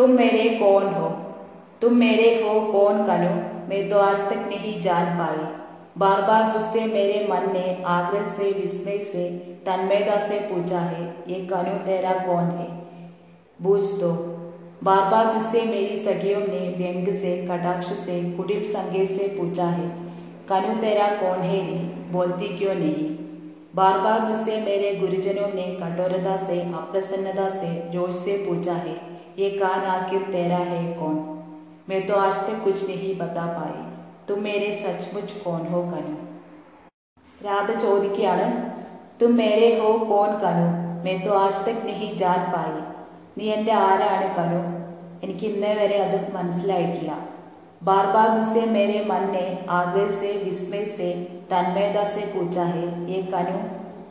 तुम मेरे कौन हो? तुम मेरे हो कौन कनु मैं तो आज तक नहीं जान पाई। बार बार मुझसे मेरे मन ने आग्रह से, विस्मय से, तन्मयता से पूछा है, ये कनु तेरा कौन है? बूझ दो। बार बार मुझसे मेरी सखियों ने व्यंग से, कटाक्ष से, कुटिल संगे से पूछा है कनु तेरा कौन है रे? बोलती क्यों नहीं? बार बार मुझसे मेरे गुरुजनों ने कठोरता से, अप्रसन्नता से रोष से पूछा है ये कान आखिर तेरा है कौन मैं तो आज तक कुछ नहीं बता पाई तुम मेरे सचमुच कौन हो कनु രാധ ചോദിക്കുകയാണ് തും മേരെ ഹോ കോൺ കനു മേ തോ ആജ് തക് നഹി ജാൻ പായി നീ എൻ്റെ ആരാണ് കനു എനിക്ക് ഇന്നേ വരെ അത് മനസ്സിലായിട്ടില്ല बार बार मुझसे मेरे मन ने आग्रह से विस्मय से തന്മയത से पूछा है ये കനു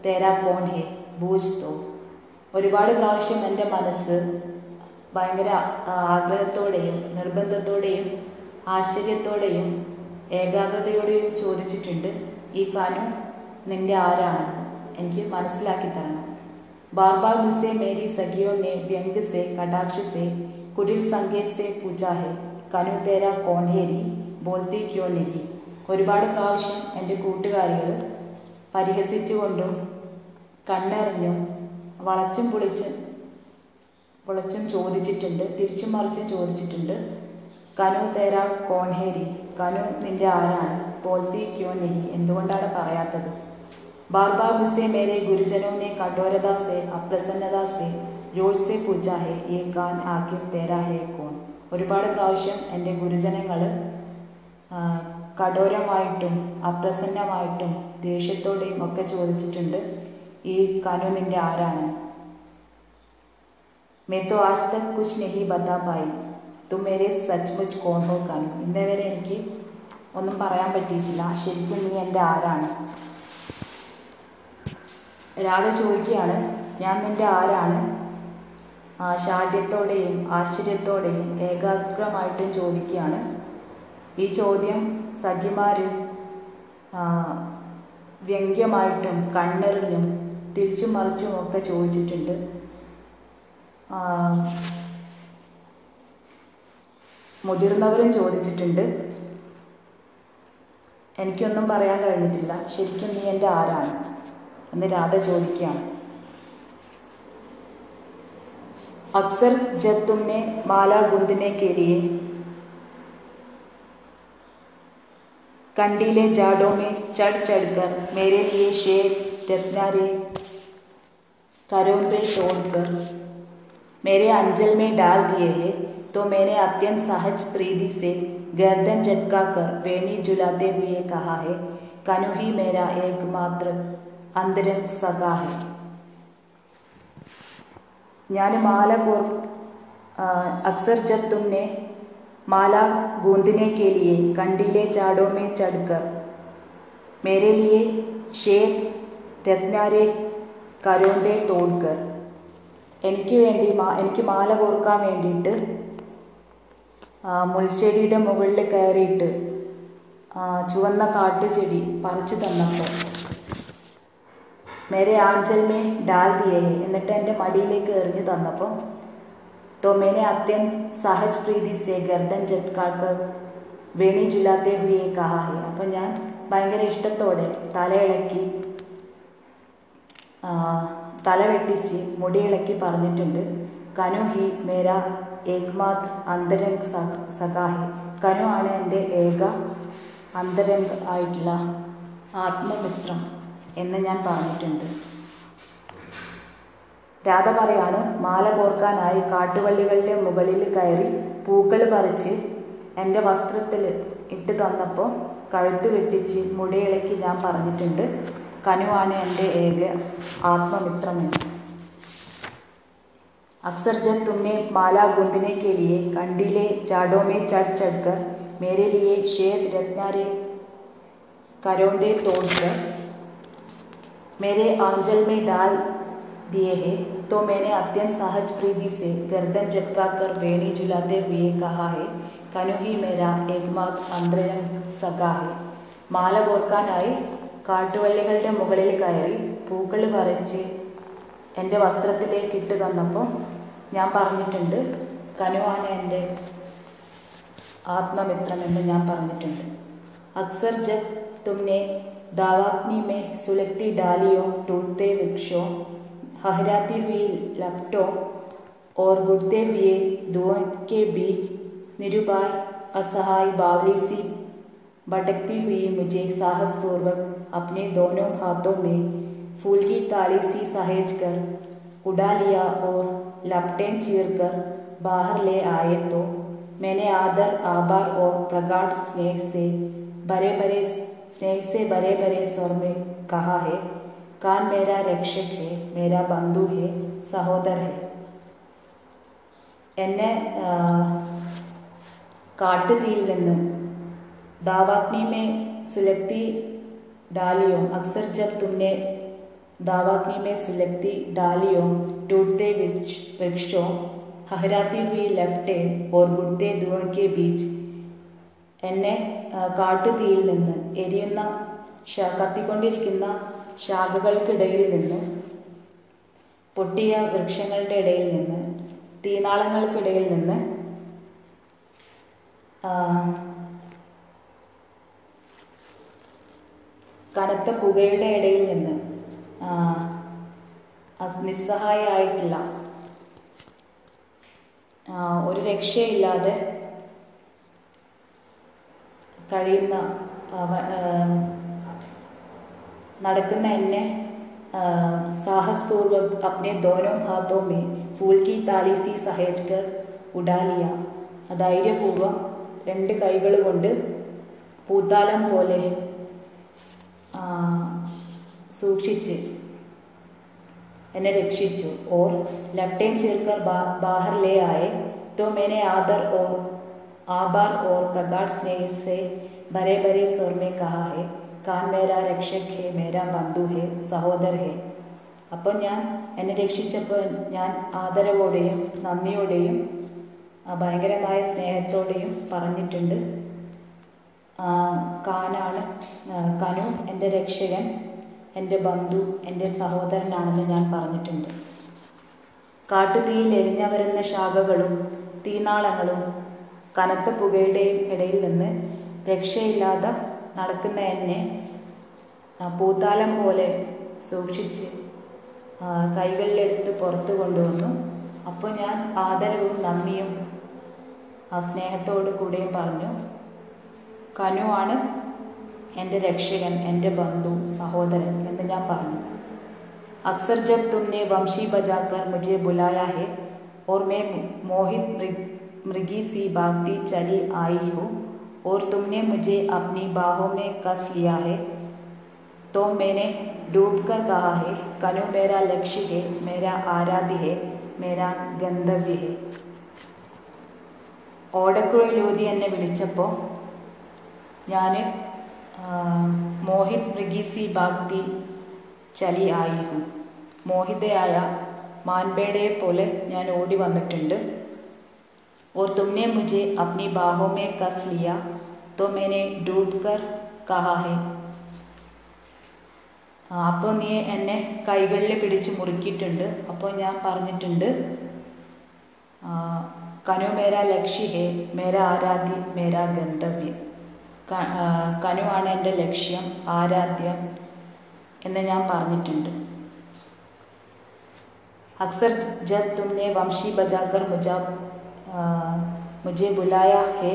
തേരാ കോൺ ഹെ ബൂജ് തോ ഒരുപാട് പ്രാവശ്യം എൻ്റെ മനസ്സ് ഭയങ്കര ആഗ്രഹത്തോടെയും നിർബന്ധത്തോടെയും ആശ്ചര്യത്തോടെയും ഏകാഗ്രതയോടെയും ചോദിച്ചിട്ടുണ്ട് ഈ കാനു നിന്റെ ആരാണെന്ന് എനിക്ക് മനസ്സിലാക്കി തരണം. ബാർബാർ മുസേ മേരി സഖിയോ നെ വ്യങ്ക് സെ കടാക്ഷ സെ കുടിൽ സംഗേ സെ പൂജാഹെ കനു തേര കോൻഹേരി ബോൽത്തി ക്യോ നെരി. ഒരുപാട് പ്രാവശ്യം എന്റെ കൂട്ടുകാരികൾ പരിഹസിച്ചുകൊണ്ടും കണ്ണെറിഞ്ഞും വളച്ചും പൊളിച്ചും വളച്ചും ചോദിച്ചിട്ടുണ്ട് തിരിച്ചും മറിച്ചും ചോദിച്ചിട്ടുണ്ട്. കനു തേരാ കോൺഹേരി കനു നിന്റെ ആരാണ്? പോൽത്തി ക്യോ നെഹി? എന്തുകൊണ്ടാണ് പറയാത്തത്? ബാർബാ ബുസെ മേരെ ഗുരുജനോനെ നെ കഠോരത സെ അപ്രസന്നത സെ പൂജാ ഹേ ഏ കാൻ ആക്കി തേരാ ഹേ കോൺ. ഒരുപാട് പ്രാവശ്യം എന്റെ ഗുരുജനങ്ങൾ കഠോരമായിട്ടും അപ്രസന്നമായിട്ടും ദേഷ്യത്തോടെയും ഒക്കെ ചോദിച്ചിട്ടുണ്ട് ഈ കനു നിന്റെ ആരാണ്? मैं तो आज तक कुछ नहीं बता पाई तुम मेरे सचमुच कौन हो കനു ഇന്നേ വരെ എനിക്ക് ഒന്നും പറയാൻ പറ്റിയിട്ടില്ല ശരിക്കും നീ എൻ്റെ ആരാണ് രാധ ചോദിക്കുകയാണ് ഞാൻ നിന്റെ ആരാണ് ശാഠ്യത്തോടെയും ആശ്ചര്യത്തോടെയും ഏകാഗ്രമായിട്ടും ചോദിക്കുകയാണ് ഈ ചോദ്യം സഖിമാരും വ്യംഗ്യമായിട്ടും കണ്ണെറിഞ്ഞും തിരിച്ചും മറിച്ചും ഒക്കെ ചോദിച്ചിട്ടുണ്ട് മുതിർന്നവരും ചോദിച്ചിട്ടുണ്ട് എനിക്കൊന്നും പറയാൻ കഴിഞ്ഞിട്ടില്ല ശരിക്കും നീ എൻ്റെ ആരാണ് എന്ന് രാധ ചോദിക്കുകയാണ് अक्सर जब तुमने माला गूंदने के लिए कंडीले जाड़ों में चढ़ चढ़कर मेरे लिए शेर रत्नारे करोंदे तोड़कर मेरे अंजल में डाल दिए हैं तो मैंने अत्यंत सहज प्रीति से गर्दन झटका कर वेणी झुलाते हुए कहा है कनु ही मेरा एकमात्र अंतरंग सगा है ഞാൻ മാല കോർ अक्सर जब तुमने माला गूंदने के लिए कंडीले चाड़ों में चढ़कर मेरे लिए शेर രത്നാരെ കരോന്തെ തോൺകർ എനിക്ക് വേണ്ടി മാ എനിക്ക് മാല കോർക്കാൻ വേണ്ടിയിട്ട് മുൾച്ചെടിയുടെ മുകളിൽ കയറിയിട്ട് ചുവന്ന കാട്ടുചെടി പറിച്ചു തന്നപ്പോൾ മേരെ ആഞ്ചൽ മേ ഡാൽ ദിയേ എന്നിട്ട് എൻ്റെ മടിയിലേക്ക് എറിഞ്ഞു തന്നപ്പോൾ तो मैंने अत्यंत सहज प्रीति से गर्दन झटकाकर വേണി ജുലാത്തെ ഹുയെ കഹാ ഹെ അപ്പം ഞാൻ ഭയങ്കര ഇഷ്ടത്തോടെ തലയിളക്കി തല വെട്ടിച്ച് മുടിയിളക്കി പറഞ്ഞിട്ടുണ്ട്. കനു ഹി മേര ഏക്മാത് അന്തരംഗ് സഖാഹി. കനു ആണ് എന്റെ ഏക അന്തരംഗ് ആയിട്ടുള്ള ആത്മമിത്രം എന്ന് ഞാൻ പറഞ്ഞിട്ടുണ്ട്. രാധ പറയാണ് മാല കോർക്കാനായി കാട്ടുവള്ളികളുടെ മുകളിൽ കയറി പൂക്കൾ പറിച്ച് എന്റെ വസ്ത്രത്തിൽ ഇട്ട് തന്നപ്പോൾ കഴുത്ത് വെട്ടിച്ച് മുടിയിളക്കി ഞാൻ പറഞ്ഞിട്ടുണ്ട്. കനുവാണ് എൻ്റെ ഏക ആത്മമിത്രം എന്ന് अक्सर जब तुमने माला गूंदने के लिए कंडीले जाड़ों में चढ़ चढ़कर मेरे लिए शेद रत्नारे करोंदे तोड़कर मेरे आंचल में डाल दिए हैं तो मैंने अत्यंत सहज प्रीति से गर्दन झटकाकर वेणी झुलाते हुए कहा है कनु ही मेरा एकमात्र അന്തരംഗ് സഖാ है മാല കോർക്കാനായി കാട്ടുവള്ളികളുടെ മുകളിൽ കയറി പൂക്കൾ പറിച്ച് എൻ്റെ വസ്ത്രത്തിലേക്ക് ഇട്ട് തന്നപ്പോൾ ഞാൻ പറഞ്ഞിട്ടുണ്ട് കനുവാണ് എൻ്റെ ആത്മമിത്രം എന്ന് ഞാൻ പറഞ്ഞിട്ടുണ്ട് അക്സർ ജബ് തുമ്നെ दावाग्नि में सुलगती डालियों टूटते वृक्षों हहराती हुई लपटों और गुड़ते हुए धुआं के बीच निरुपाय असहाय बावली सी भटकती हुई मुझे साहसपूर्वक अपने दोनों हाथों में फूल की ताली सी सहेज कर उड़ा लिया और लपटें चीर कर बाहर ले आए तो मैंने आदर आभार और प्रगाढ़ स्नेह से भरे भरे स्नेह से भरे भरे स्वर में कहा है कान मेरा रक्षक है मेरा बंधु है സഹോദർ है എന്നെ കാട്ടുതീയിൽ നിന്ന് दावाग्नि में सुलगती डालियों अक्सर जब तुमने दावाग्नि में सुलगती डालियों टूटते वृक्षों हहराती हुई लपटें और गुड़ते धुआं के बीच എന്നെ കാട്ടുതീയിൽ നിന്ന് എരിയുന്ന കത്തിക്കൊണ്ടിരിക്കുന്ന ശാഖകൾക്കിടയിൽ നിന്ന് പൊട്ടിയ വൃക്ഷങ്ങളുടെ ഇടയിൽ നിന്ന് തീനാളങ്ങൾക്കിടയിൽ നിന്ന് കനത്ത പുകയുടെ ഇടയിൽ നിന്ന് നിസ്സഹായായിട്ടുള്ള ഒരു രക്ഷയില്ലാതെ കഴിയുന്ന നടക്കുന്ന എന്നെ സാഹസപൂർവക് अपने दोनों हाथों में फूल की ताली सी सहेज कर उड़ा लिया ധൈര്യപൂർവം രണ്ട് കൈകൾ കൊണ്ട് പൂത്താലം പോലെ സൂക്ഷിച്ച് എന്നെ രക്ഷിച്ചു ഓർ ലപ്റ്റേൻ ചേർക്കർ ബാഹർ ലേ ആയെ तो मैंने आदर और आभार और प्रगाढ़ स्नेह से भरे भरे स्वर में कहा है കാൻ മേര രക്ഷക് ഹേ മേര ബന്ധു ഹേ സഹോദർ ഹേ അപ്പോൾ ഞാൻ എന്നെ രക്ഷിച്ചപ്പോൾ ഞാൻ ആദരവോടെയും നന്ദിയോടെയും ഭയങ്കരമായ സ്നേഹത്തോടെയും പറഞ്ഞിട്ടുണ്ട് കാനാണ് കനു എന്റെ രക്ഷകൻ എന്റെ ബന്ധു എന്റെ സഹോദരനാണെന്ന് ഞാൻ പറഞ്ഞിട്ടുണ്ട്. കാട്ടുതീയിൽ എരിഞ്ഞവരുന്ന ശാഖകളും തീനാളങ്ങളും കനത്ത പുകയുടെയും ഇടയിൽ നിന്ന് രക്ഷയില്ലാതെ നടക്കുന്ന എന്നെ പൂത്താലം പോലെ സൂക്ഷിച്ച് കൈകളിലെടുത്ത് പുറത്തു കൊണ്ടുവന്നു. അപ്പോൾ ഞാൻ ആദരവും നന്ദിയും ആ സ്നേഹത്തോടു കൂടെയും പറഞ്ഞു. कनु आक्षकन രക്ഷകൻ, എൻ്റെ ബന്ധു अक्सर जब तुमने वंशी बजा कर मुझे बुलाया है और मैं मोहित मृग मृगी सी भागती चली आई हूँ और तुमने मुझे अपनी बाहों में कस लिया है तो मैंने डूब कर कहा है कनु मेरा लक्ष्य है मेरा आराध्य है मेरा गंधव्य है ഓടക്കുഴയിലൂതി എന്നെ വിളിച്ചപ്പോൾ ഞാൻ മോഹിത് മൃഗീസി ബാഗ്തി ചലി ആയി ഹും മോഹിതയായ മാൻപേടയെ പോലെ ഞാൻ ഓടി വന്നിട്ടുണ്ട് और तुमने मुझे अपनी बाहों में कस लिया तो मैंने डूब कर कहा है അപ്പോൾ നീ എന്നെ കൈകളിൽ പിടിച്ച് മുറുക്കിയിട്ടുണ്ട് അപ്പോൾ ഞാൻ പറഞ്ഞിട്ടുണ്ട് കനു മേര ലക്ഷ്യ ഹേ മേര ആരാധ്യ മേര ഗന്ധവ്യ കനുവാണ് എൻ്റെ ലക്ഷ്യം ആരാധ്യം എന്ന് ഞാൻ പറഞ്ഞിട്ടുണ്ട് അക്സർ ജബ് തുമ്നെ വംശി ബജാക്കർ മുജാ मुझे बुलाया है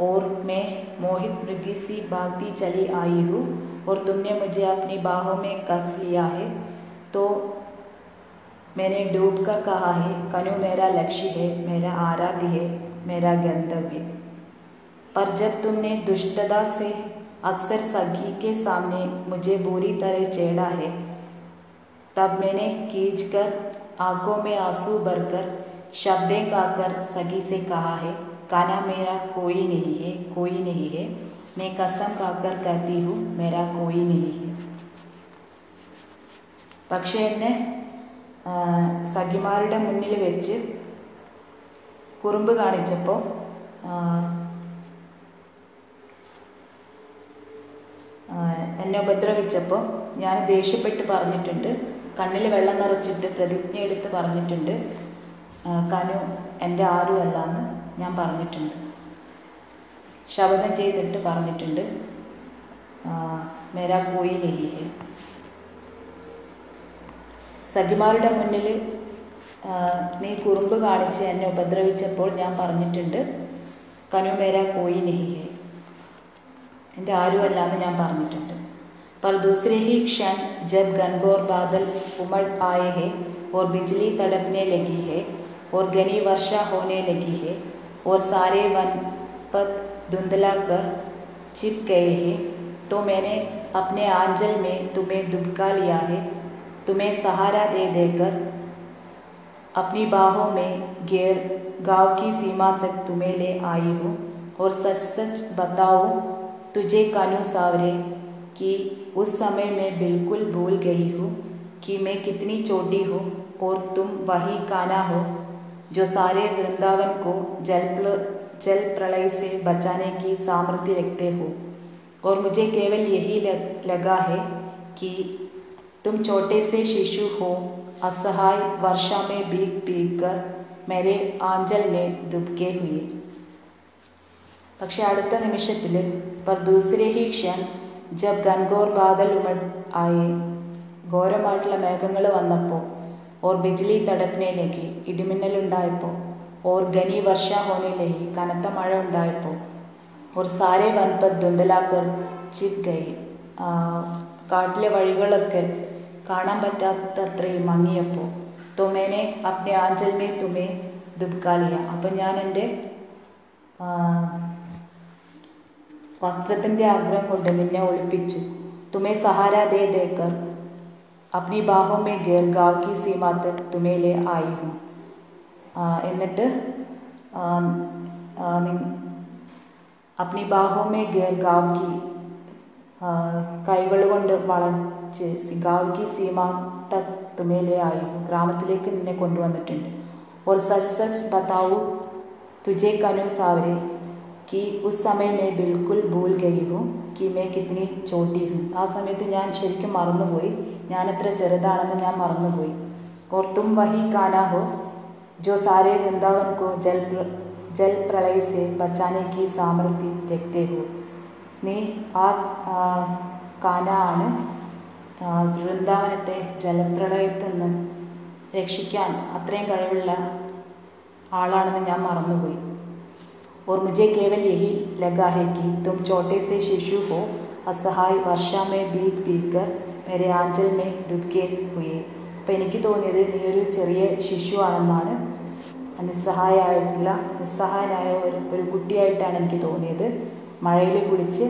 और मैं मोहित मृगी सी भागती चली आई हूँ और तुमने मुझे अपनी बाहों में कस लिया है तो मैंने डूब कर कहा है कनु मेरा लक्ष्य है मेरा आराध्य है मेरा गंतव्य पर जब तुमने दुष्टता से अक्सर सगी के सामने मुझे बुरी तरह छेड़ा है तब मैंने खींच कर आंखों में आंसू भरकर शब्दें गाकर सगी से कहा है काना मेरा कोई नहीं है कोई नहीं है मैं कसम खाकर कहती हूँ मेरा कोई नहीं है പക്ഷേ എന്നെ സഖിമാരുടെ മുന്നിൽ വെച്ച് കുറുമ്പ് കാണിച്ചപ്പോൾ എന്നെ ഉപദ്രവിച്ചപ്പോൾ ഞാൻ ദേഷ്യപ്പെട്ട് പറഞ്ഞിട്ടുണ്ട്. കണ്ണിൽ വെള്ളം നിറച്ചിട്ട് പ്രതിജ്ഞ എടുത്ത് പറഞ്ഞിട്ടുണ്ട്. കനു എന്റെ ആരുമല്ല എന്ന് ഞാൻ പറഞ്ഞിട്ടുണ്ട്. ശപഥം ചെയ്തിട്ട് പറഞ്ഞിട്ടുണ്ട്. മേരാ കോയി നഹി ഹെ. സഖിമാരുടെ മുന്നിൽ നീ കുറുമ്പ് കാണിച്ച് എന്നെ ഉപദ്രവിച്ചപ്പോൾ ഞാൻ പറഞ്ഞിട്ടുണ്ട്. കനു മേരാ കോയി നഹി ഹെ. എൻ്റെ ആരുമല്ല എന്ന് ഞാൻ പറഞ്ഞിട്ടുണ്ട് पर दूसरे ही क्षण जब घनघोर बादल उमड़ आए हैं और बिजली तड़पने लगी है और घनी वर्षा होने लगी है और सारे वन पत धुंधला कर छिप गए हैं तो मैंने अपने आंचल में तुम्हें दुबका लिया है तुम्हें सहारा दे देकर अपनी बाहों में घेर गांव की सीमा तक तुम्हें ले आई हूँ और सच सच बताऊँ तुझे कानू सावरे कि उस समय मैं बिल्कुल भूल गई हूँ कि मैं कितनी छोटी हूँ और तुम वही काना हो जो सारे वृंदावन को जल प्र- जल प्रलय से बचाने की सामर्थ्य रखते हो। और मुझे केवल यही लग, है कि तुम छोटे से शिशु हो असहाय वर्षा में भीग भीग कर मेरे आंचल में दुबके हुए। പക്ഷെ അടുത്ത നിമിഷത്തിൽ പർ ജബ് ഗൻഗോർ ബാദൽ ഉമഡ് ആയി ഘോരമായിട്ടുള്ള മേഘങ്ങൾ വന്നപ്പോൾ ഓർ ബിജ്ലി തടപ്പിനയിലേക്ക് ഇടിമിന്നലുണ്ടായപ്പോൾ ഓർ ഖനി വർഷ ഹോനയിലേക്ക് കനത്ത മഴ ഉണ്ടായപ്പോൾ ഓർ സാരെ വൻപ ദുന്തലാക്കർ ചിപ് ഗൈ കാട്ടിലെ വഴികളൊക്കെ കാണാൻ പറ്റാത്തത്രയും മങ്ങിയപ്പോൾ തുമേനെ അപ്നെ ആഞ്ചൽമേ തുമേ ദുബ്കാലിയ അപ്പം ഞാൻ എന്റെ വസ്ത്രത്തിന്റെ ആഗ്രഹം കൊണ്ട് നിന്നെ ഒളിപ്പിച്ചു. തുമേ സഹാരാ ദേ ദേക്കർ. അപ്നി ബാഹോ മേ ഗേർ ഗാവ് കി സീമാ തുമേലെ ആയി എന്നിട്ട് അപ്നി ബാഹോ മേ ഗേർ ഗാവ് കി കൈകൾ കൊണ്ട് വളച്ച് ഗാവ് കി സീമാത്ത തുമേലെ ആയി ഗ്രാമത്തിലേക്ക് നിന്നെ കൊണ്ടുവന്നിട്ടുണ്ട്. ഒരു സച്ച് സച്ച് ബതാവു തുജേ കനു സാവരെ कि ഉസ് സമയം മേ ബിൽക്കുൽ ഭൂൽ ഗയി ഹും കി മേ കിത്നി ചോട്ടി ഹും ആ സമയത്ത് ഞാൻ ശരിക്കും മറന്നുപോയി. ഞാനെത്ര ചെറുതാണെന്ന് ഞാൻ മറന്നുപോയി. ഓർ തും വഹി കാനാ ഹോ ജോ സാരേ വൃന്ദാവൻ കോ ജൽ ജൽ പ്രളയസെ ബച്ചാനെ കി സാമർഥ്യം രക്തേ ഹോ. നീ ആ കാന ആണ് വൃന്ദാവനത്തെ ജലപ്രളയത്തിൽ നിന്ന് രക്ഷിക്കാൻ അത്രയും കഴിവുള്ള ആളാണെന്ന് ഞാൻ മറന്നുപോയി. और मुझे केवल यही लगा है कि तुम छोटे से शिशु हो असहाय वर्षा में भीग भीग कर मेरे ആഞ്ചൽ മേ ദുഃഖേ ഹുയെ അപ്പം എനിക്ക് തോന്നിയത് നീ ഒരു ചെറിയ ശിശു ആണെന്നാണ് നിസ്സഹായമായിട്ടുള്ള നിസ്സഹായനായ ഒരു ഒരു കുട്ടിയായിട്ടാണ് എനിക്ക് തോന്നിയത് മഴയിൽ കുളിച്ച്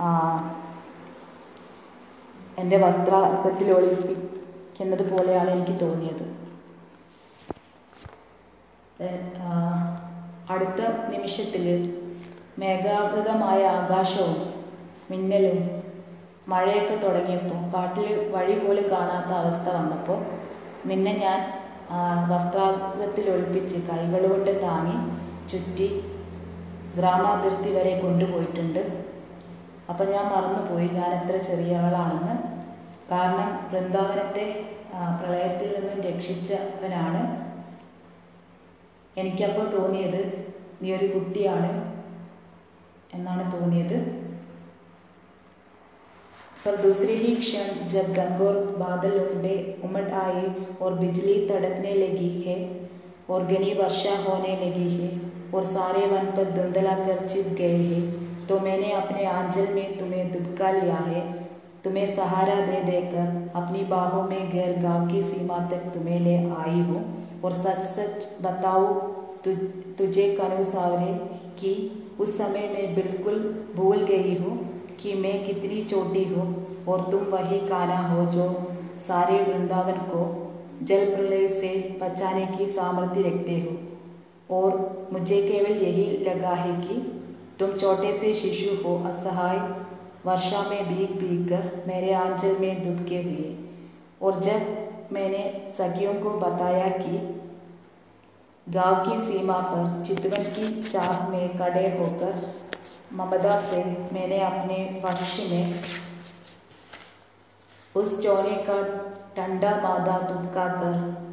ആ, എൻ്റെ വസ്ത്രത്തിൽ ഒളിപ്പിക്കുന്നത് പോലെയാണ് എനിക്ക് തോന്നിയത് ഏഹ്, ആ, അടുത്ത നിമിഷത്തിൽ മേഘാവൃതമായ ആകാശവും മിന്നലും മഴയൊക്കെ തുടങ്ങിയപ്പോൾ കാട്ടിൽ വഴി പോലും കാണാത്ത അവസ്ഥ വന്നപ്പോൾ നിന്നെ ഞാൻ വസ്ത്രാഗ്രത്തിൽ ഒളിപ്പിച്ച് കൈകളുകൊണ്ട് താങ്ങി ചുറ്റി ഗ്രാമാതിർത്തി വരെ കൊണ്ടുപോയിട്ടുണ്ട്. അപ്പം ഞാൻ മറന്നുപോയി. ഞാൻ എത്ര ചെറിയ ആളാണെന്ന്. കാരണം വൃന്ദാവനത്തെ പ്രളയത്തിൽ നിന്നും രക്ഷിച്ചവനാണ് എനിക്കപ്പോൾ തോന്നിയത് നീ ഒരു കുട്ടിയാണ് എന്നാണ് തോന്നിയത് पर दूसरे ही क्षण जब गंगोर बादल उमड़े उमड़ आए और बिजली तड़पने लगी है और घनी वर्षा होने लगी है और सारे वन पर धुंधला कर छिप गए हैं तो मैंने अपने आंचल में तुम्हें दुबका लिया है तुम्हें सहारा दे देकर अपनी बाहों में गैर गांव की सीमा तक तुम्हें ले आई हूँ और सच सच बताओ तु, तुझे कनु सावरे कि उस समय मैं बिल्कुल भूल गई हूँ कि मैं कितनी छोटी हूँ और तुम वही काना हो जो सारे वृंदावन को जल प्रलय से बचाने की सामर्थ्य रखते हो। और मुझे केवल यही लगा है कि तुम छोटे से शिशु हो असहाय वर्षा में भीग भीग कर मेरे आंचल में दुबके हुए। और जब मैंने सखियों को बताया कि गाँव की सीमा पर चितवन की चाह में खड़े होकर ममता से मैंने अपने वक्ष में उस चौने का ठंडा मादा दुबका कर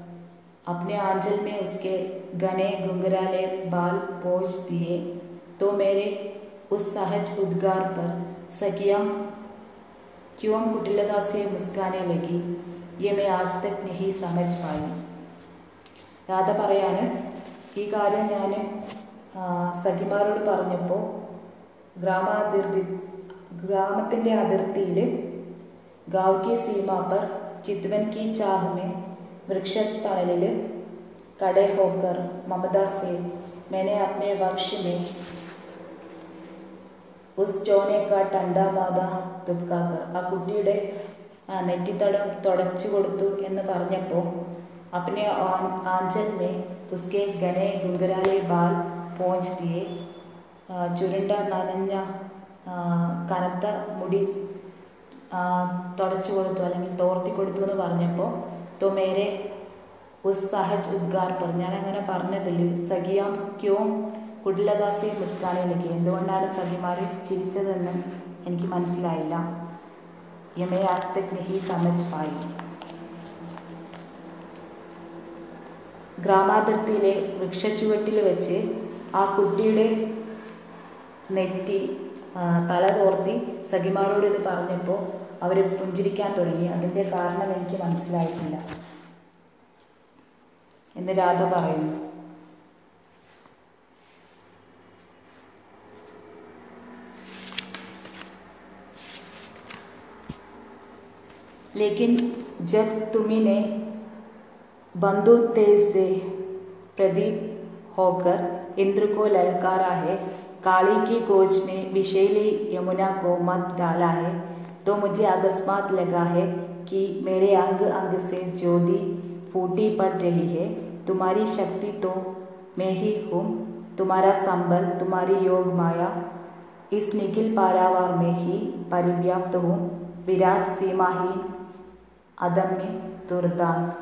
अपने आंचल में उसके घने घुंघराले बाल पोंछ दिए। तो मेरे उस सहज उद्गार पर सखियाँ क्यों कुटिलता से मुस्काने लगी? ये मैं आज तक नहीं समझ पाई രാധ പറയാണ് ഈ കാര്യം ഞാൻ സഖിമാരോട് പറഞ്ഞപ്പോൾ ഗ്രാമാതിർത്തി ഗ്രാമത്തിൻ്റെ അതിർത്തിയിൽ गांव की सीमा पर चितवन की चाह में वृक्ष तणलिल खड़े होकर ममता से मैंने अपने वक्ष में ഉസ് ചോനേക്ക ടണ്ട മാത ദുഃഖാക്കർ ആ കുട്ടിയുടെ ആ നെറ്റിത്തടം തുടച്ചു കൊടുത്തു എന്ന് പറഞ്ഞപ്പോൾ अपने ആഞ്ചൽ മേ ഉസ്കെ ഗനെ ഗുങ്കരാലെ ബാൽ പോഞ്ച് ദിയെ ചുരുണ്ട നനഞ്ഞ കനത്ത മുടി തുടച്ചു കൊടുത്തു അല്ലെങ്കിൽ തോർത്തി കൊടുത്തു എന്ന് പറഞ്ഞപ്പോൾ തോ മേരെ ഉസ് സഹജ് ഉദ്ഗാർ പറഞ്ഞു ഞാൻ അങ്ങനെ പറഞ്ഞതിൽ സഖിയാം ക്യോ കുടിലദാസി മുസ്കാനിലേക്ക് എന്തുകൊണ്ടാണ് സഖിമാർ ചിരിച്ചതെന്ന് എനിക്ക് മനസ്സിലായില്ല യമേ तक नहीं समझ പായി. ഗ്രാമാതിർത്തിയിലെ വൃക്ഷച്ചുവട്ടിൽ വെച്ച് ആ കുട്ടിയുടെ നെറ്റി തല തോർത്തി സഖിമാരോട് ഇത് പറഞ്ഞപ്പോൾ അവർ പുഞ്ചിരിക്കാൻ തുടങ്ങി. അതിന്റെ കാരണം എനിക്ക് മനസ്സിലായിട്ടില്ല. എന്ന് രാധ പറയുന്നു. लेकिन जब तुम्ही ने बंदूक तेज से प्रदीप होकर इंद्र को ललकारा है, काली की कोच में विशेली यमुना को मत डाला है तो मुझे अकस्मात लगा है कि मेरे अंग अंग से ज्योति फूटी पड़ रही है। तुम्हारी शक्ति तो मैं ही हूँ, तुम्हारा संबल, तुम्हारी योग माया, इस निखिल पारावार में ही परिव्याप्त हूँ। विराट सीमाहीन अदम्य दुर्दांत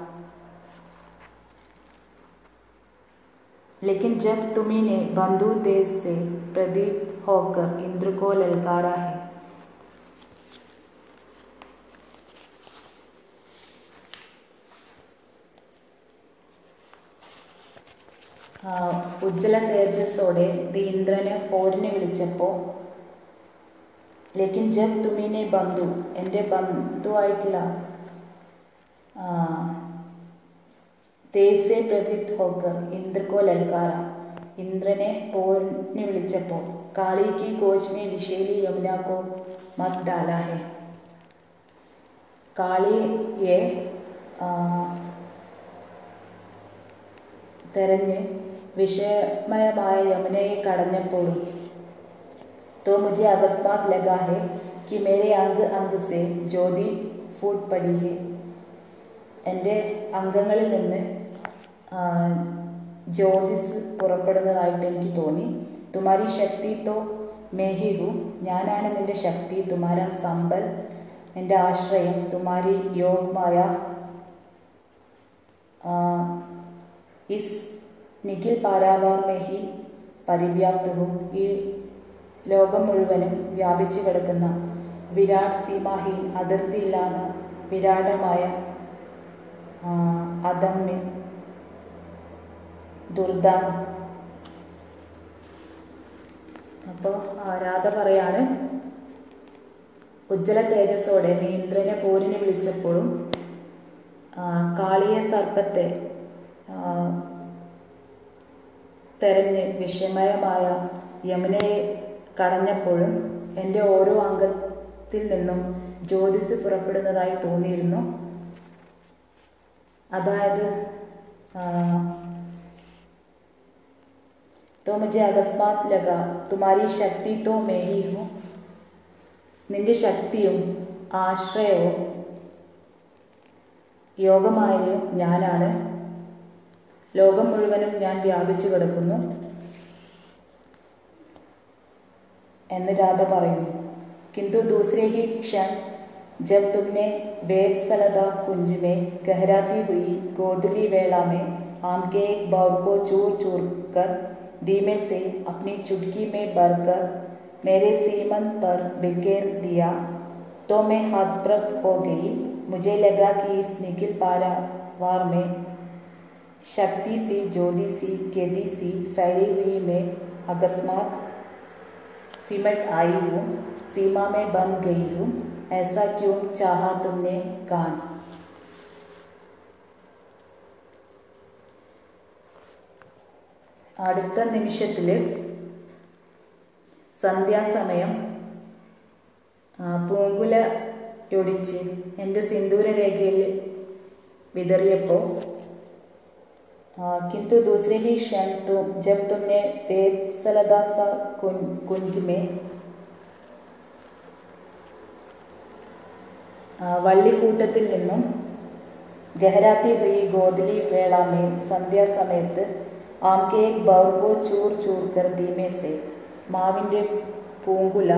लेकिन जब तुम्ही ने बंधु तेज से प्रदीप होकर इंद्र को ललकारा है ഉജ്ജ്വല തേജസ്സോടെ ദി ഇന്ദ്രനെ പോരിനെ വിളിച്ചപ്പോൾ ലേക്കിൻ ജബ് തുമിനെ ബന്ധു എൻ്റെ ബന്ധുവായിട്ടുള്ള തേസെ പ്രദീപ് ഹോക്കർ ഇന്ദ്രക്കോ ലൽക്കാര ഇന്ദ്രനെ പോരിനെ വിളിച്ചപ്പോൾ കാളിക്ക് കോച്ച്മേ വിശേലി യമുനാക്കോ മത് ഡാല ഹെ കാളിയെ തെരഞ്ഞ് വിഷമയമായ യമുനയെ കടഞ്ഞപ്പോഴും तो मुझे अकस्मात लगा है कि मेरे अंग अंग से ജ്യോതി ഫൂട്ട് പടി है എന്റെ അംഗങ്ങളിൽ നിന്ന് ജ്യോതിസ് പുറപ്പെടുന്നതായിട്ട് എനിക്ക് തോന്നി. തുമാരി ശക്തി തോ മേഹിഹു ഞാനാണ് നിന്റെ ശക്തി തുമാര സമ്പൽ എന്റെ ആശ്രയം തുമാരി യോഗമായ ഇസ് നിഖിൽ പാരാവാർ മേഹി പരിവ്യാപ്ത ഹു. ഈ ലോകം മുഴുവനും വ്യാപിച്ചു കിടക്കുന്ന വിരാട് സീമാഹീൻ അതിർത്തിയില്ലാത്ത വിരാടമായ അദമ്യ ദുർദാൻ അപ്പോൾ രാധ പറയാണ് ഉജ്ജ്വല തേജസ്സോടെ നീ പോരിനെ വിളിച്ചപ്പോഴും കാളിയ സർപ്പത്തെ തെരഞ്ഞ് വിഷമയമായ യമുനയെ കടഞ്ഞപ്പോഴും എന്റെ ഓരോ അംഗത്തിൽ നിന്നും ജ്യോതിസ് പുറപ്പെടുന്നതായി തോന്നിയിരുന്നു. അതായത് तो मुझे अकस्मात लगा तुम्हारी शक्ति तो मैं ही हूँ നിന്റെ ശക്തിയും ആശ്രയവും യോഗമായും ഞാനാണ് ലോകം മുഴുവനും ഞാൻ വ്യാപിച്ചു കിടക്കുന്നു എന്ന് രാധ പറയുന്നു किंतु दूसरे ही क्षण जब तुमने वेदसलदा कुंज में गहराती हुई गोधुली वेला में आम के एक बाउल को चूर चूर कर धीमे से अपनी चुटकी में भरकर मेरे सीमन पर बिखेर दिया तो मैं हतप्रभ हो गई। मुझे लगा कि इस निखिल पारावार में शक्ति सी ज्योति सी, केदी सी फैली हुई मैं अकस्मात सिमट आई हूँ, सीमा में बंध गई हूँ। ऐसा क्यों चाहा तुमने कान അടുത്ത നിമിഷത്തിൽ സന്ധ്യാസമയം പൂങ്കുലയൊടിച്ച് എൻ്റെ സിന്ദൂരരേഖയിൽ വിതറിയപ്പോൾ किंतु दूसरे ही क्षण तुम जब तुमने बेसलदा सा कुंज में വള്ളിക്കൂട്ടത്തിൽ നിന്നും ഗഹരാത്തി हुई गोदली वेला में संध्या സമയത്ത് आम के एक बाउल को चूर चूर कर धीमे से മാവിൻ്റെ പൂങ്കുല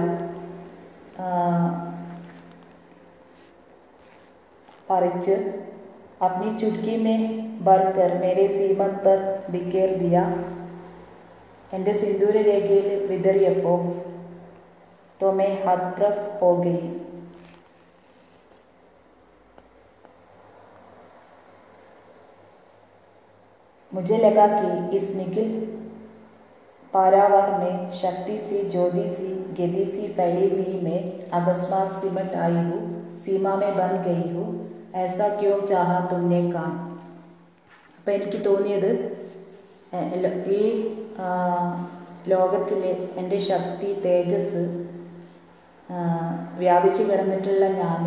പറിച്ച് अपनी चुटकी में भरकर मेरे सीमत पर बिखेर दिया എൻ്റെ സിന്ദൂര രേഖയിൽ വിതറിയപ്പോൾ तो मैं हतप्रभ हो मुझे लगा कि इस निखिल पारावार में शक्ति सी ज्योति सी गति सी फैली हुई मैं अकस्मात सिमट आई हूँ सीमा में बन गई हूँ ऐसा क्यों चाहा तुमने कान അപ്പം എനിക്ക് തോന്നിയത് ഈ ലോകത്തിലെ എൻ്റെ ശക്തി തേജസ് വ്യാപിച്ചു കിടന്നിട്ടുള്ള ഞാൻ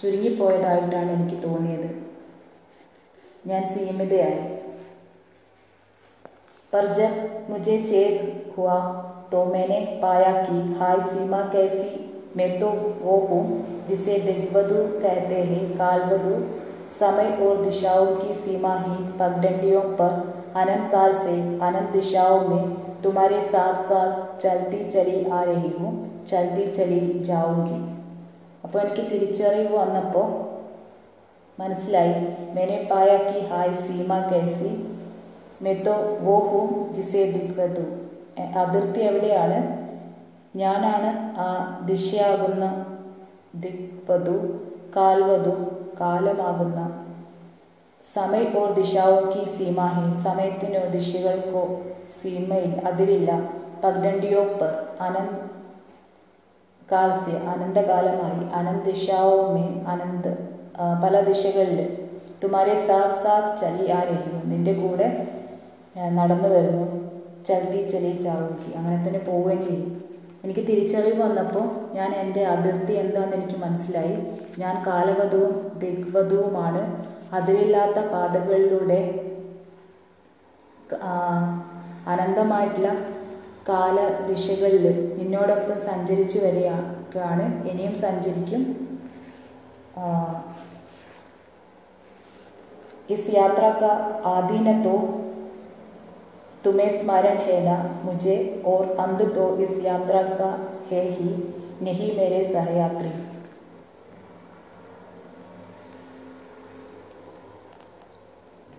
ചുരുങ്ങിപ്പോയതായിട്ടാണ് എനിക്ക് തോന്നിയത് ഞാൻ സീമിതയായി पर जब मुझे चेत हुआ तो मैंने पाया कि हाय सीमा कैसी मैं तो वो हूँ जिसे दिग्वधु कहते हैं कालवधु समय और दिशाओं की सीमाहीन पगडंडियों पर अनंत काल से अनंत दिशाओं में तुम्हारे साथ साथ चलती चली आ रही हूँ चलती चली जाऊंगी അപ്പോൾ എനിക്ക് തിരിച്ചറിവ് വന്നപ്പോൾ മനസ്സിലായി मैंने पाया कि हाय सीमा कैसी മെത്തോ വോ ഹൂം ജിസേ ദിഗ്വതു അതിർത്തി എവിടെയാണ്? ഞാനാണ് ആ ദിശയാകുന്ന ദിഗ്വതു കാൽവതു കാലമാകുന്ന സമയ ഓർ ദിശാവോ കി സീമാഹി സമയത്തിനോ ദിശകൾക്കോ സീമയിൽ അതിരില്ല പഗ്ഡണ്ടിയോ പർ അനന്ത് കാൽസ്യ അനന്തകാലമായി അനന്ത് ദിശാവോ മേ അനന്ത് പല ദിശകളിൽ തുമാരെ സാത്ത് സാത്ത് ചലി ആ രഹിയും നിന്റെ കൂടെ നടന്നു വരുന്നു ചലത്തി ചലി ചാവുകി അങ്ങനെ തന്നെ പോവുകയും ചെയ്യും എനിക്ക് തിരിച്ചറിവ് വന്നപ്പോൾ ഞാൻ എൻ്റെ അതിർത്തി എന്താണെന്ന് എനിക്ക് മനസ്സിലായി ഞാൻ കാലവധുവും ദിഗ്വധുവുമാണ് അതിരില്ലാത്ത പാതകളിലൂടെ അനന്തമായിട്ടുള്ള കാലദിശകളിൽ നിന്നോടൊപ്പം സഞ്ചരിച്ചു വരികയാണ് ഇനിയും സഞ്ചരിക്കും इस यात्रा का आदि न तो तुम्हें स्मरण है ना मुझे और अंत तो इस यात्रा का है ही नहीं मेरे सहयात्री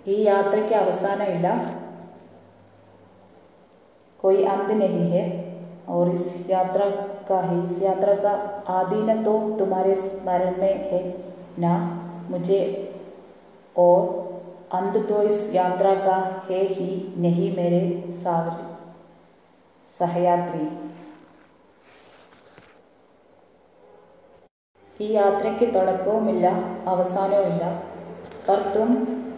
ഈ യാത്രയ്ക്ക് അവസാനമില്ല कोई अंत नहीं है और इस यात्रा का ही इस यात्रा का आदि न तो तुम्हारे स्मरण में है ना मुझे और अंत तो इस यात्रा का है ही नहीं मेरे सावर सहयात्री ഈ യാത്രയ്ക്ക് തുടക്കവുമില്ല അവസാനവുമില്ല पर तुम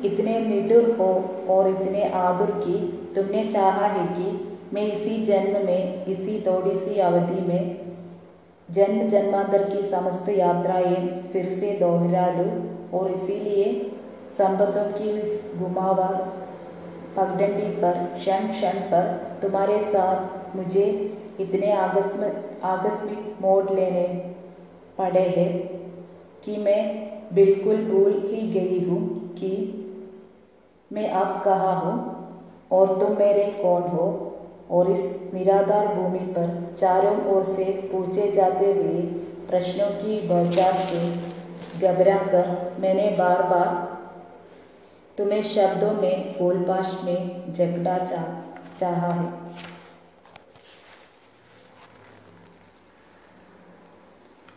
इतने निडर हो और इतने आदुर की तुमने चाहा है कि मैं इसी जन्म में इसी थोड़ी सी अवधि में जन्म जन्मांतर की समस्त यात्राएं फिर से दोहरा लूँ और इसीलिए संबंधों की इस घुमावदार पगडंडी पर, क्षण क्षण पर, तुम्हारे साथ मुझे इतने आकस्मिक आकस्मिक मोड़ लेने पड़े हैं कि मैं बिल्कुल भूल ही गई हूँ कि मैं अब कहाँ हूँ और तुम मेरे कौन हो? और इस निराधार भूमि पर चारों ओर से पूछे जाते हुए प्रश्नों की बौछार से घबरा कर मैंने बार बार तुम्हें शब्दों में फूलपाश में जगड़ा चा, चाहा है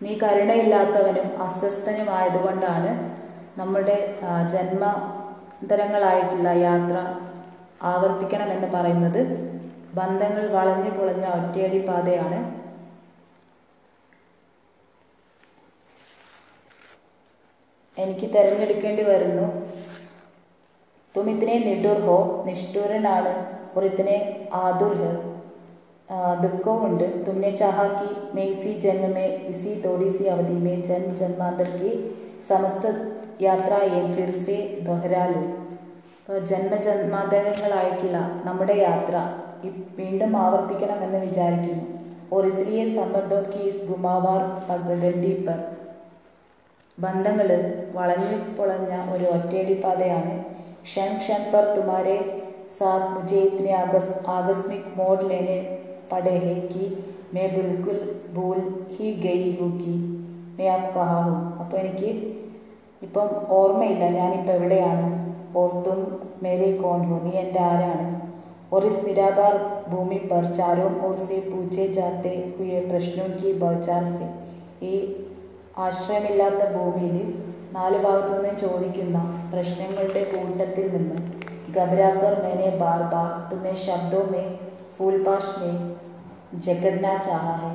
നീ കരുണയില്ലാത്തവനും അസ്വസ്ഥനുമായതുകൊണ്ടാണ് നമ്മുടെ ജന്മ സമാന്തരങ്ങളായിട്ടുള്ള യാത്ര ആവർത്തിക്കണമെന്ന് പറയുന്നത് ബന്ധങ്ങൾ വളഞ്ഞു പൊളഞ്ഞ ഒറ്റയടി പാതയാണ് എനിക്ക് തിരഞ്ഞെടുക്കേണ്ടി വരുന്നു തും ഇത്തിനെ നിഡുർ ഹോ നിഷ്ഠൂരനാണ് और इतने आदुर है ദുഃഖവുമുണ്ട് തുമ്നെ ചാഹ कि मैं इसी जन्म में इसी थोड़ी सी अवधि में जन्म जन्मांतर की സമസ്ത യാത്രയും ഫിർ സെ ദൊഹരാലു ഇപ്പോൾ ജന്മജന്മാന്തരങ്ങളായിട്ടുള്ള നമ്മുടെ യാത്ര ഇ- വീണ്ടും ആവർത്തിക്കണമെന്ന് വിചാരിക്കുന്നു और इसलिए संबंधों की इस घुमावार पगडंडी पर ബന്ധങ്ങൾ വളഞ്ഞു പൊളഞ്ഞ ഒരു ഒറ്റയടി പാതയാണ് ക്ഷൺ ക്ഷൺ पर तुम्हारे साथ मुझे इतने आकस आकस्मिक मोड़ लेने पड़े हैं कि मैं बिल्कुल भूल ही गई हूँ कि मैं अब कहा हूँ അപ്പോൾ എനിക്ക് ഇപ്പം ഓർമ്മയില്ല ഞാനിപ്പോൾ എവിടെയാണ് और तुम मेरे कौन हो നീ എൻ്റെ ആരാണ് और इस निराधार भूमि पर चारों ओर से पूछे जाते हुए प्रश्नों की बौछार से ഈ ആശ്രയമില്ലാത്ത ഭൂമിയിൽ നാല് ഭാഗത്തുനിന്നും ചോദിക്കുന്ന പ്രശ്നങ്ങളുടെ കൂട്ടത്തിൽ നിന്ന് ഘബരാകർ മേനെ ബാർ ബാർ തുമേ ശബ്ദോ മേ ഫൂൽപാഷ് മേ ജഗഡ്ന ചാഹെ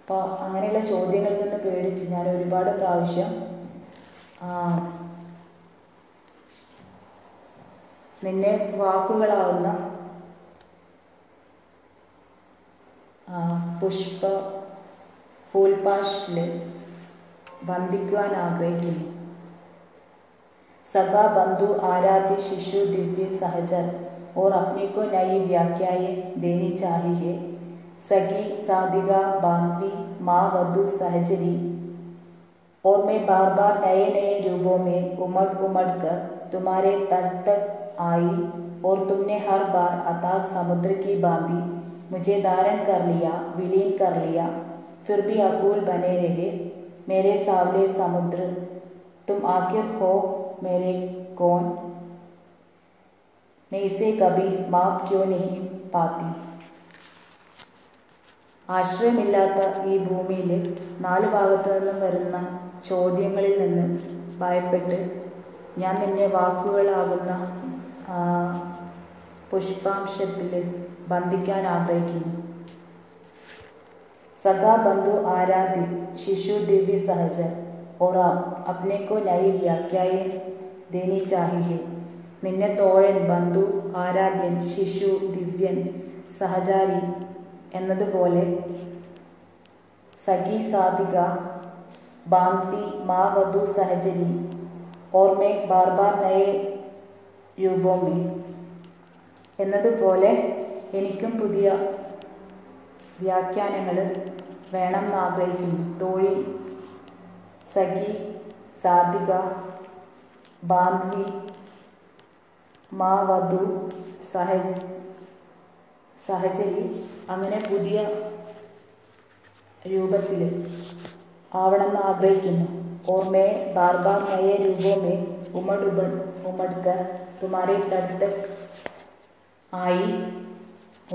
അപ്പോൾ അങ്ങനെയുള്ള ചോദ്യങ്ങളിൽ നിന്ന് പേടിച്ച് ഞാൻ ഒരുപാട് പ്രാവശ്യം നിന്നെ വാക്കുകളാവുന്ന പുഷ്പ ഫൂൽപാഷിൽ ബന്ധിക്കുവാൻ ആഗ്രഹിക്കുന്നു. सगा बंधु, आराध्य, शिशु, दिव्य सहजर और अपने को नई व्याख्याएँ देनी चाहिए। सगी, साधिका, बांधवी, माँ, वधु सहजरी और मैं बार बार नए नए रूपों में उमड़ उमड़ कर तुम्हारे तट तक आई और तुमने हर बार अथाह समुद्र की बांधी मुझे धारण कर लिया, विलीन कर लिया। फिर भी अकूल बने रहे मेरे सावले समुद्र। तुम आखिर हो मेरे कौन मैं इसे कभी माप क्यों नहीं पाती ആശ്രയമില്ലാത്ത ഈ ഭൂമിയിൽ നാല് ഭാഗത്തു നിന്നും വരുന്ന ചോദ്യങ്ങളിൽ നിന്ന് ഭയപ്പെട്ട് ഞാൻ നിന്നെ വാക്കുകളാകുന്ന ആ, പുഷ്പാംശത്തിൽ ബന്ധിക്കാൻ ആഗ്രഹിക്കുന്നു सगा बंधु आराध्य शिशु दिव्य सहज और आप अपने को नई व्याख्याएं देनी चाहिए നിന്നെ തോഴൻ ബന്ധു ആരാധ്യൻ ശിശു ദിവ്യൻ സഹചാരി എന്നതുപോലെ സഖി സാധിക ബാന്ധവി മാ വധു സഹചരി ഓർമ്മ ബാർ ബാർ നയെ രൂപോമേ എന്നതുപോലെ എനിക്കും പുതിയ വ്യാഖ്യാനങ്ങൾ വേണമെന്ന് ആഗ്രഹിക്കുന്നു തോഴി सगी साधिक, बांधवी माँ वधु सहचरी अगने रूप आवण आग्रह बार बार नये रूपमे उमड़ उबड़ तुम्हारे दर्द आई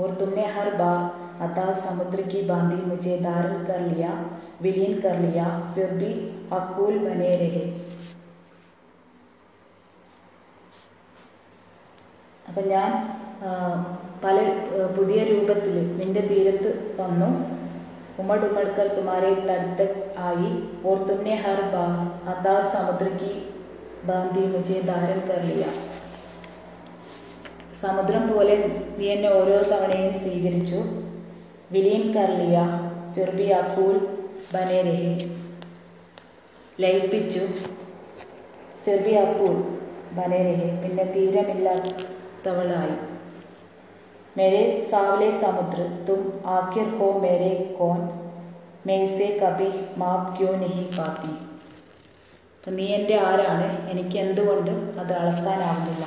और तुमने हर बार अतः समुद्र की बांधी मुझे धारण कर लिया विलीन कर लिया फिर भी अकूल बने रहे अब ഞാൻ पल പുതിയ രൂപത്തിൽ നിന്റെ തീരത്ത് വന്നു उमड़ उमड़ कर तुम्हारे तट तक आई और तुमने हर बार अता समुद्र की ബാന്ധി മുജെ ധാരൻ കർലിയ സമുദ്രം പോലെ നീ എന്നെ ഓരോ തവണയും സ്വീകരിച്ചു വിലീൻ കർലിയ ഫിർബി അക്കൂൽ ബനെ രഹി ലയിപ്പിച്ചു ഫിർബി അക്കൂൽ ബനെ രഹി പിന്നെ തീരമില്ലാത്തവളായി मेरे सावले समुद्र तुम आखिर हो मेरे कौन मैं इसे कभी माप क्यों नहीं पाती അപ്പം നീ എൻ്റെ ആരാണ് എനിക്ക് എന്തുകൊണ്ട് അത് അളക്കാനാവുന്നില്ല